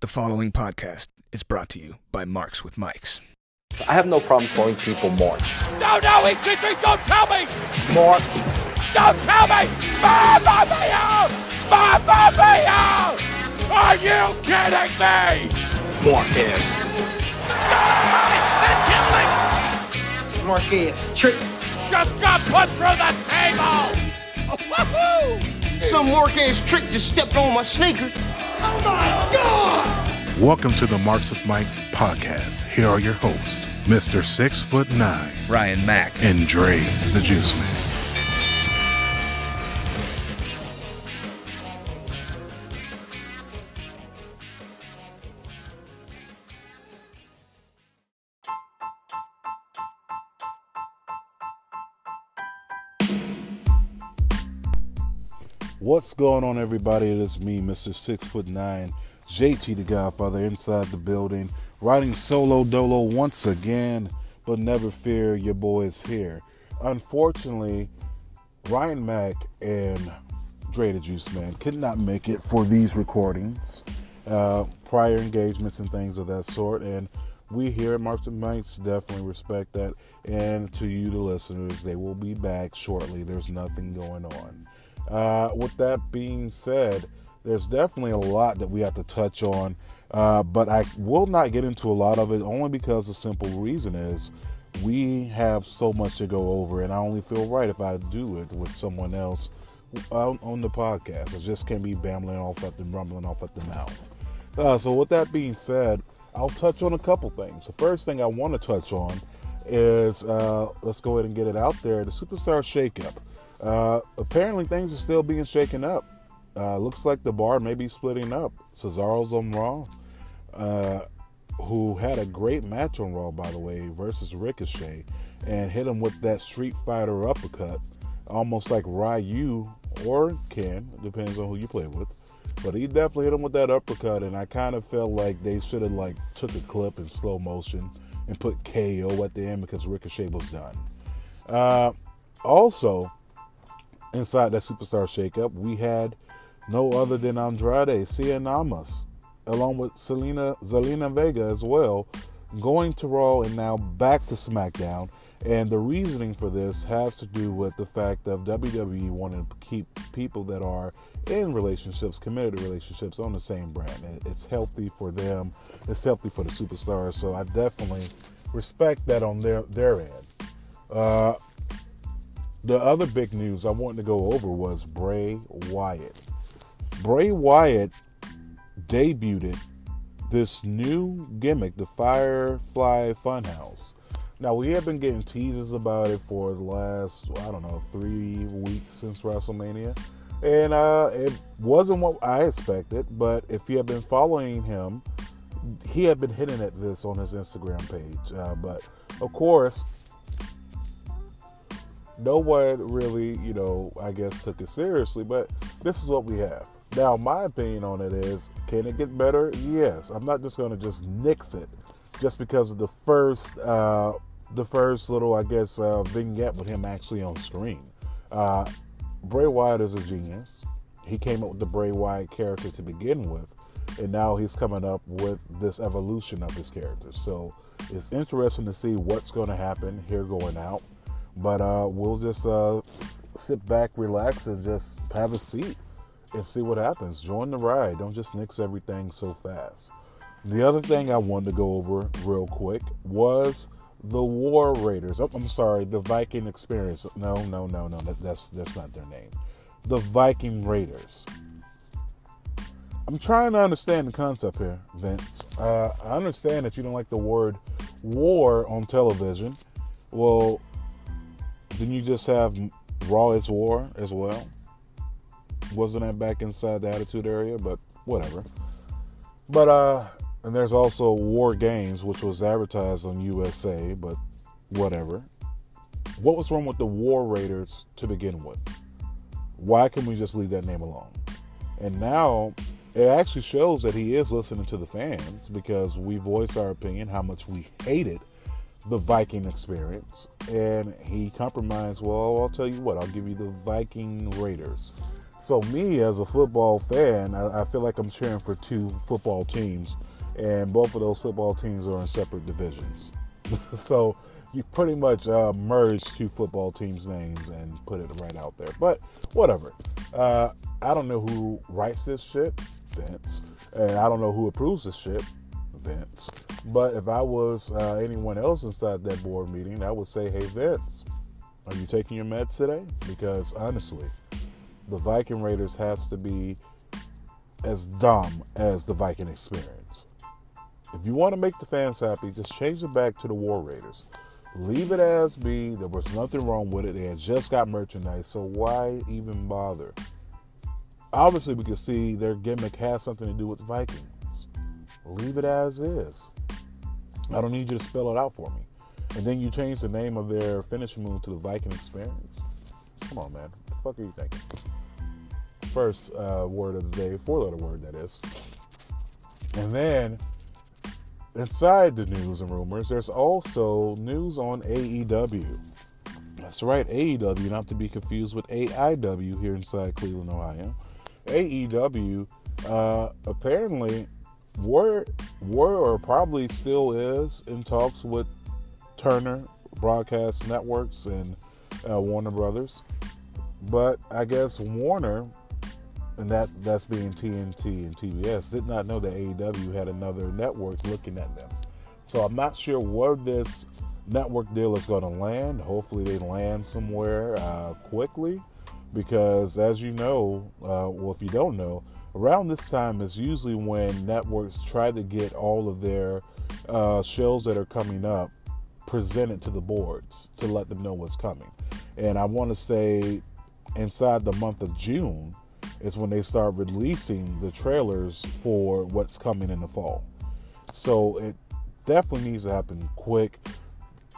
The following podcast is brought to you by Marks with Mikes. I have no problem calling people Marks. No, no, EC3, don't tell me! Mark. Don't tell me! Mamma mia! Mamma mia! Are you kidding me? Marquez. Marquez, trick. Just got put through the table! Woohoo! Some Marquez trick just stepped on my sneaker. Oh my God! Welcome to the Marks with Mikes podcast. Here are your hosts, Mr. Six Foot Nine Ryan Mack. and Dre the Juice Man. What's going on, everybody? It is me, Mr. Six Foot Nine, JT the Godfather, inside the building, riding solo dolo once again. But never fear, your boy is here. Unfortunately, Ryan Mack and Dre the Juice Man could not make it for these recordings, uh, prior engagements and things of that sort. And we here at Marks and Mikes definitely respect that. And to you, the listeners, they will be back shortly. There's nothing going on. Uh, with that being said, there's definitely a lot that we have to touch on, uh, but I will not get into a lot of it only because the simple reason is we have so much to go over, and I only feel right if I do it with someone else on, on the podcast. I just can't be bambling off at the rumbling off at the mouth. Uh, so, with that being said, I'll touch on a couple things. The first thing I want to touch on is uh, let's go ahead and get it out there the superstar shakeup. Uh, apparently, things are still being shaken up. Uh, looks like the bar may be splitting up. Cesaro's on Raw, uh, who had a great match on Raw, by the way, versus Ricochet, and hit him with that Street Fighter uppercut, almost like Ryu or Ken, depends on who you play with. But he definitely hit him with that uppercut, and I kind of felt like they should have like took a clip in slow motion and put KO at the end because Ricochet was done. Uh, also, inside that superstar shakeup, we had no other than Andrade Cien Almas, along with Selena Zelina Vega as well, going to Raw and now back to SmackDown. And the reasoning for this has to do with the fact of WWE wanting to keep people that are in relationships, committed relationships, on the same brand. It's healthy for them. It's healthy for the superstars. So I definitely respect that on their their end. Uh, the other big news I wanted to go over was Bray Wyatt. Bray Wyatt debuted this new gimmick, the Firefly Funhouse. Now we have been getting teases about it for the last, I don't know, three weeks since WrestleMania, and uh, it wasn't what I expected. But if you have been following him, he had been hitting at this on his Instagram page. Uh, but of course, no one really, you know, I guess took it seriously, but this is what we have. Now, my opinion on it is, can it get better? Yes. I'm not just going to just nix it just because of the first, uh, the first little, I guess, uh, vignette with him actually on screen. Uh, Bray Wyatt is a genius. He came up with the Bray Wyatt character to begin with, and now he's coming up with this evolution of his character. So it's interesting to see what's going to happen here going out. But uh, we'll just uh, sit back, relax, and just have a seat and see what happens. Join the ride. Don't just nix everything so fast. The other thing I wanted to go over real quick was the War Raiders. Oh, I'm sorry, the Viking Experience. No, no, no, no. That, that's that's not their name. The Viking Raiders. I'm trying to understand the concept here, Vince. Uh, I understand that you don't like the word war on television. Well, didn't you just have Raw is War as well? Wasn't that back inside the Attitude Era? But whatever. But uh, and there's also War Games, which was advertised on USA, but whatever. What was wrong with the War Raiders to begin with? Why can we just leave that name alone? And now it actually shows that he is listening to the fans because we voice our opinion how much we hated the Viking experience. And he compromised, well, I'll tell you what, I'll give you the Viking Raiders. So me as a football fan, I, I feel like I'm cheering for two football teams, and both of those football teams are in separate divisions. so you pretty much uh, merge two football teams' names and put it right out there. But whatever. Uh, I don't know who writes this shit, Vince, and I don't know who approves this shit, Vince. But if I was uh, anyone else inside that board meeting, I would say, "Hey, Vince, are you taking your meds today?" Because honestly, the Viking Raiders has to be as dumb as the Viking experience. If you want to make the fans happy, just change it back to the War Raiders. Leave it as be. There was nothing wrong with it. They had just got merchandise, so why even bother? Obviously, we can see their gimmick has something to do with the Vikings. Leave it as is. I don't need you to spell it out for me. And then you change the name of their finishing move to the Viking Experience. Come on, man. What the fuck are you thinking? First uh, word of the day, four letter word that is. And then inside the news and rumors, there's also news on AEW. That's right, AEW, not to be confused with AIW here inside Cleveland, Ohio. AEW uh, apparently were were or probably still is in talks with Turner Broadcast Networks and uh, Warner Brothers, but I guess Warner, and that's that's being TNT and TBS, did not know that AEW had another network looking at them. So I'm not sure where this network deal is going to land. Hopefully, they land somewhere uh, quickly because as you know, uh, well, if you don't know, around this time is usually when networks try to get all of their uh, shows that are coming up presented to the boards to let them know what's coming. And I want to say inside the month of June is when they start releasing the trailers for what's coming in the fall. So it definitely needs to happen quick.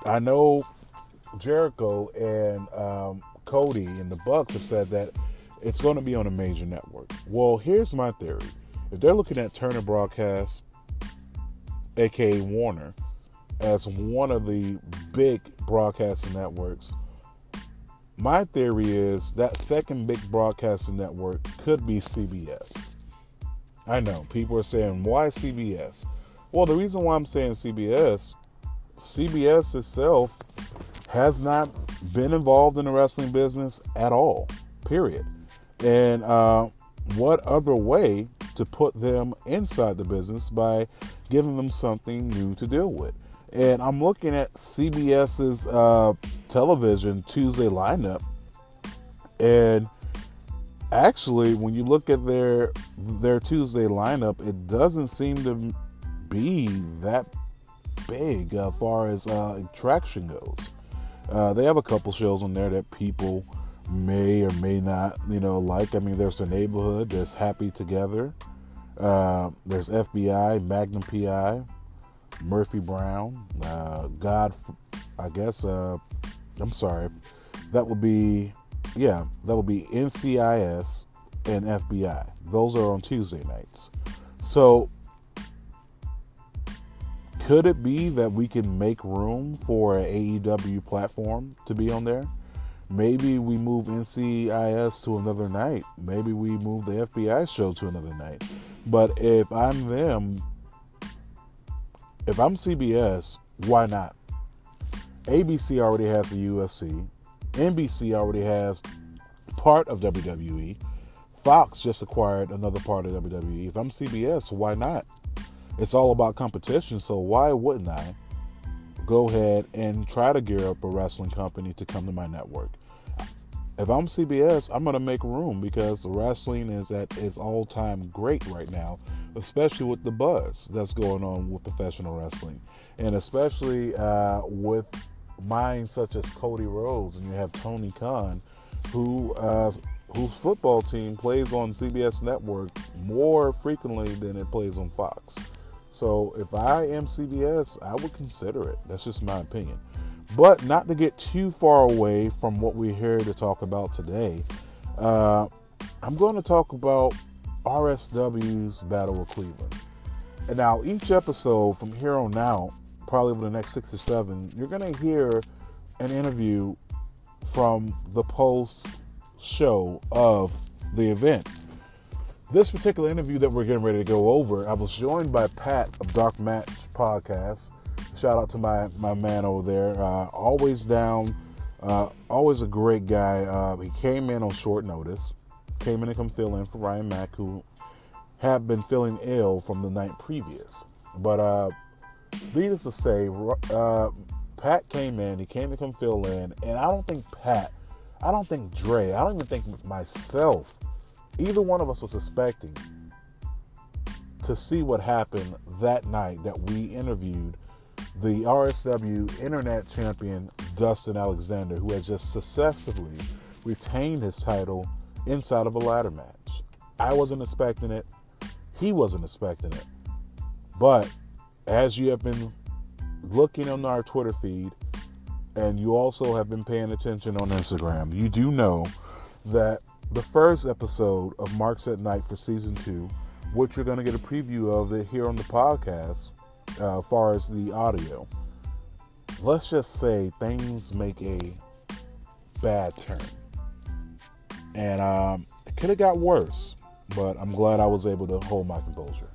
I know Jericho and um, Cody and the Bucks have said that it's going to be on a major network. Well, here's my theory: if they're looking at Turner Broadcast, aka Warner, as one of the big broadcasting networks, my theory is that second big broadcasting network could be CBS. I know people are saying, why CBS? Well, the reason why I'm saying CBS, CBS itself has not been involved in the wrestling business at all, period. And uh, what other way to put them inside the business by giving them something new to deal with? And I'm looking at CBS's uh, television Tuesday lineup, and actually, when you look at their their Tuesday lineup, it doesn't seem to be that big as far as uh, attraction goes. Uh, they have a couple shows on there that people may or may not, you know, like. I mean, there's a neighborhood. There's Happy Together. Uh, there's FBI, Magnum PI, Murphy Brown, uh, God. I guess. Uh, I'm sorry. That would be, yeah, that would be NCIS and FBI. Those are on Tuesday nights. So could it be that we can make room for an AEW platform to be on there? Maybe we move NCIS to another night. Maybe we move the FBI show to another night. But if I'm them, if I'm CBS, why not? ABC already has the UFC. NBC already has part of WWE. Fox just acquired another part of WWE. If I'm CBS, why not? It's all about competition, so why wouldn't I go ahead and try to gear up a wrestling company to come to my network? If I'm CBS, I'm going to make room because wrestling is at its all time great right now, especially with the buzz that's going on with professional wrestling. And especially uh, with minds such as Cody Rhodes, and you have Tony Khan, who uh, whose football team plays on CBS Network more frequently than it plays on Fox. So if I am CBS, I would consider it. That's just my opinion. But not to get too far away from what we're here to talk about today, uh, I'm going to talk about RSW's Battle of Cleveland. And now, each episode from here on out, probably over the next six or seven, you're going to hear an interview from the post show of the event. This particular interview that we're getting ready to go over, I was joined by Pat of Dark Match Podcast. Shout out to my, my man over there. Uh, always down, uh, always a great guy. Uh, he came in on short notice, came in to come fill in for Ryan Mack, who had been feeling ill from the night previous. But uh, needless to say, uh, Pat came in, he came to come fill in, and I don't think Pat, I don't think Dre, I don't even think myself either one of us was expecting to see what happened that night that we interviewed the RSW Internet Champion Dustin Alexander, who has just successfully retained his title inside of a ladder match. I wasn't expecting it. He wasn't expecting it. But as you have been looking on our Twitter feed, and you also have been paying attention on Instagram, you do know that the first episode of Marks at Night for season two, which you're going to get a preview of it here on the podcast, uh, as far as the audio. Let's just say things make a bad turn, and um, it could have got worse. But I'm glad I was able to hold my composure.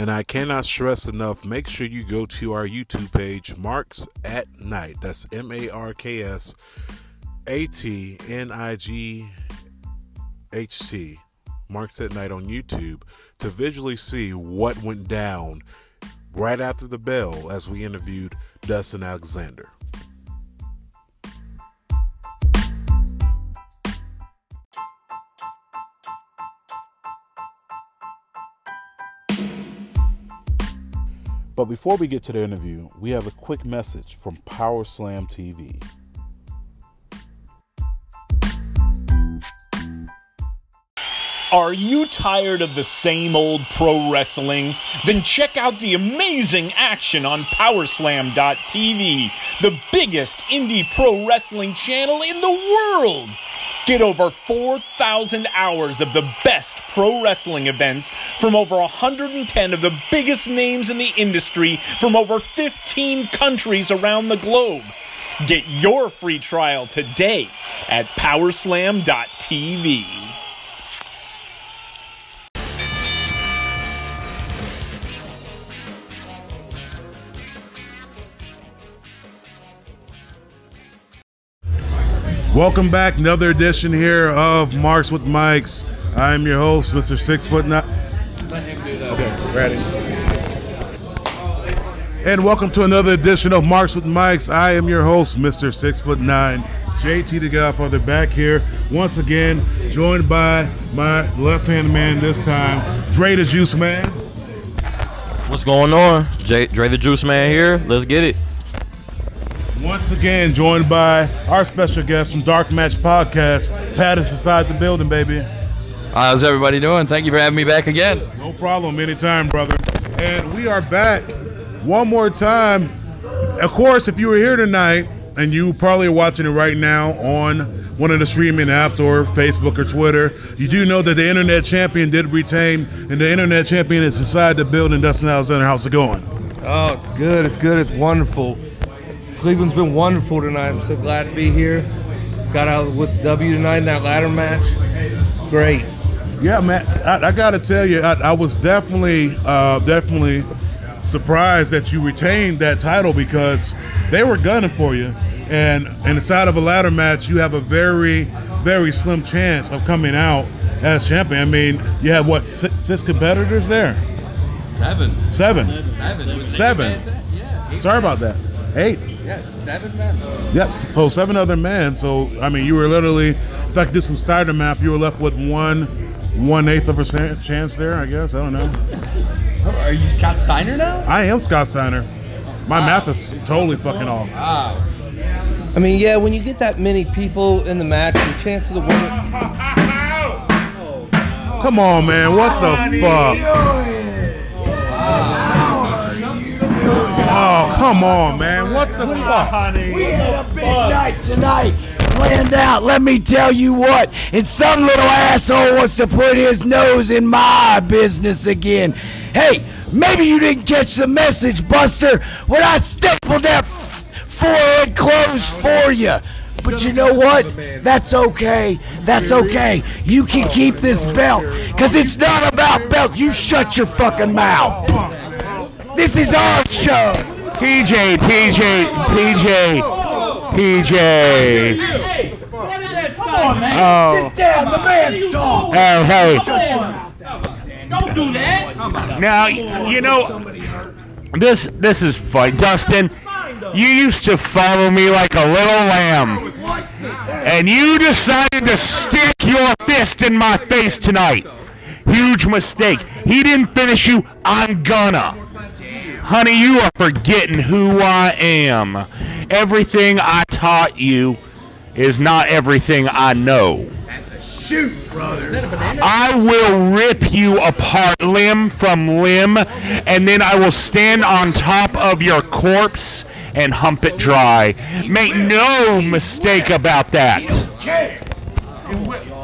And I cannot stress enough, make sure you go to our YouTube page, Marks at Night. That's M A R K S A T N I G H T. Marks at Night on YouTube to visually see what went down right after the bell as we interviewed Dustin Alexander. But before we get to the interview, we have a quick message from Power Slam TV. Are you tired of the same old pro wrestling? Then check out the amazing action on Powerslam.tv, the biggest indie pro wrestling channel in the world. Get over 4,000 hours of the best pro wrestling events from over 110 of the biggest names in the industry from over 15 countries around the globe. Get your free trial today at powerslam.tv. Welcome back, another edition here of Marks with Mikes. I'm your host, Mr. Six Foot Nine. Okay, ready. And welcome to another edition of Marks with Mikes. I am your host, Mr. Six Foot Nine, JT the Godfather, back here once again, joined by my left-hand man this time, Dre the Juice Man. What's going on? J- Dre the Juice Man here. Let's get it. Once again, joined by our special guest from Dark Match Podcast, Pat is inside the building, baby. How's everybody doing? Thank you for having me back again. No problem, anytime, brother. And we are back one more time. Of course, if you were here tonight, and you probably are watching it right now on one of the streaming apps or Facebook or Twitter, you do know that the Internet Champion did retain, and the Internet Champion is inside the building. Dustin Alexander, how's it going? Oh, it's good. It's good. It's wonderful. Cleveland's been wonderful tonight. I'm so glad to be here. Got out with W tonight in that ladder match. Great. Yeah, man. I, I got to tell you, I, I was definitely, uh, definitely surprised that you retained that title because they were gunning for you, and and inside of a ladder match, you have a very, very slim chance of coming out as champion. I mean, you have what six, six competitors there? Seven. Seven. Seven. Seven. Sorry about that. Eight. Yes, seven men. Yes. So seven other men. So I mean, you were literally, in fact, this was starter map. You were left with one, one eighth of a sa- chance there. I guess I don't know. Are you Scott Steiner now? I am Scott Steiner. My math is totally fucking off. I mean, yeah, when you get that many people in the match, your chances of winning. Come on, man. What the fuck? Oh, come on, man. What the fuck? We had a big night tonight planned out. Let me tell you what. And some little asshole wants to put his nose in my business again. Hey, Maybe you didn't catch the message, Buster, when I stapled that forehead closed for you. But you know what? That's okay. That's okay. You can keep this belt. Because it's not about belt. You shut your fucking mouth. This is our show. TJ, TJ, TJ, TJ. Oh. oh. Sit down. The man's talking. Oh, hey. Don't do that. Now, you know, this this is fun. Dustin, you used to follow me like a little lamb. And you decided to stick your fist in my face tonight. Huge mistake. He didn't finish you. I'm gonna. Honey, you are forgetting who I am. Everything I taught you is not everything I know. Shoot, brother. I will rip you apart limb from limb, and then I will stand on top of your corpse and hump it dry. Make no mistake about that.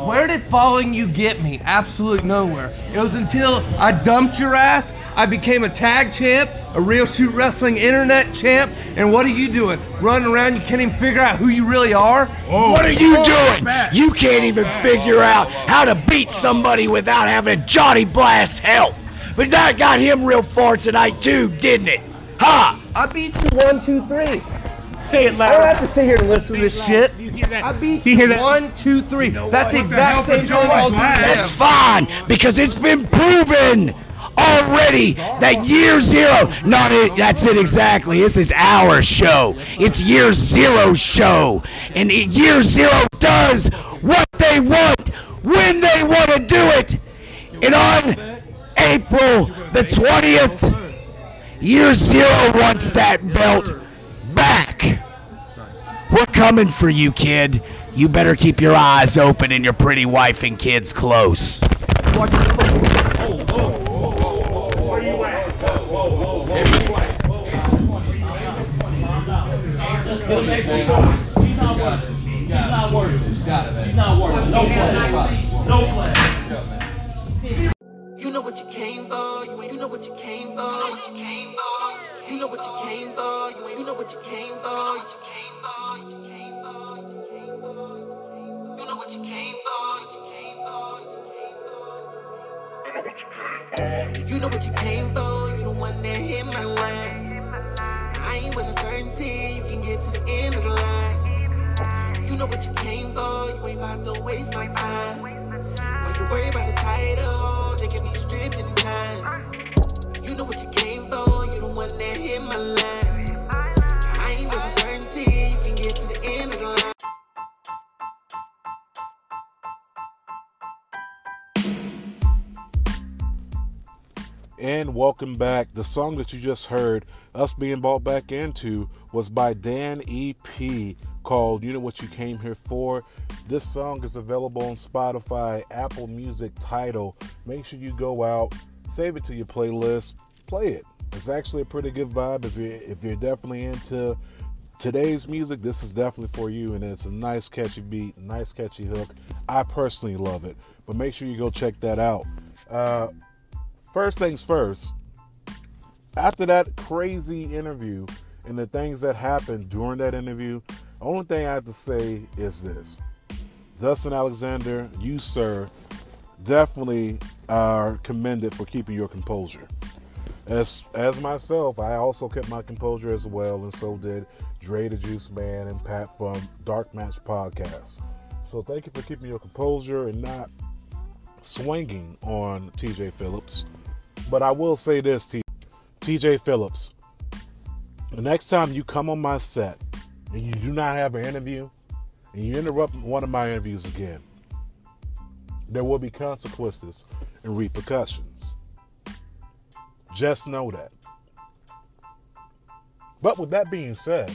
Where did following you get me? Absolutely nowhere. It was until I dumped your ass, I became a tag champ, a real shoot wrestling internet champ, and what are you doing? Running around, you can't even figure out who you really are? What are you doing? You can't even figure out how to beat somebody without having Johnny Blast help. But that got him real far tonight too, didn't it? Ha! I beat you one, two, three. Say it I don't have to sit here and listen to this shit. I beat You you, hear that? one, two, three. That's the exact same thing I'll do That's fine because it's been proven already that year zero. Not it. That's it exactly. This is our show. It's year zero show, and it- year zero does what they want when they want to do it. And on April the twentieth, year zero wants that belt back. We're coming for you, kid. You better keep your eyes open and your pretty wife and kids close. You know what you came for. You know what you came for. You know what you came for. You know what you came for. You know what you came for. You the one that hit my line. I ain't with uncertainty. You can get to the end of the line. You know what you came for. You ain't about to waste my time. While you worry about the title, they can be stripped anytime. You know what you came for, you the one that hit my line. And welcome back. The song that you just heard, us being brought back into, was by Dan EP called You Know What You Came Here For. This song is available on Spotify, Apple Music, Tidal. Make sure you go out, save it to your playlist, play it. It's actually a pretty good vibe. If you're if you're definitely into today's music, this is definitely for you, and it's a nice catchy beat, nice catchy hook. I personally love it, but make sure you go check that out. Uh, first things first. After that crazy interview and the things that happened during that interview, the only thing I have to say is this: Dustin Alexander, you sir, definitely are commended for keeping your composure. As as myself, I also kept my composure as well, and so did Dre the Juice Man and Pat from Dark Match Podcast. So thank you for keeping your composure and not swinging on TJ Phillips. But I will say this, TJ Phillips. The next time you come on my set and you do not have an interview and you interrupt one of my interviews again, there will be consequences and repercussions. Just know that. But with that being said,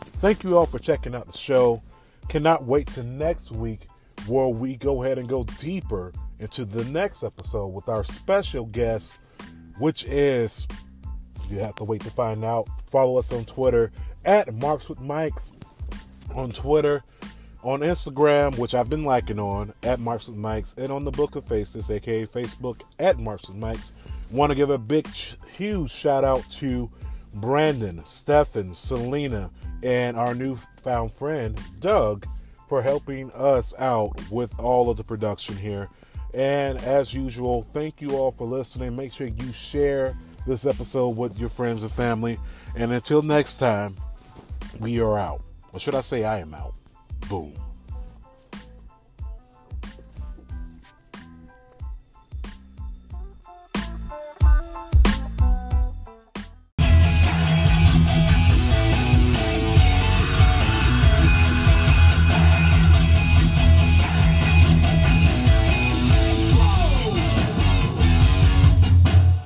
thank you all for checking out the show. Cannot wait to next week where we go ahead and go deeper into the next episode with our special guest, which is, you have to wait to find out. Follow us on Twitter at Marks with Mikes on Twitter, on Instagram, which I've been liking on at Marks with Mikes, and on the Book of Faces, aka Facebook at Marks with Mikes. Want to give a big, huge shout out to Brandon, Stefan, Selena, and our newfound friend Doug for helping us out with all of the production here. And as usual, thank you all for listening. Make sure you share this episode with your friends and family. And until next time, we are out. Or should I say, I am out. Boom.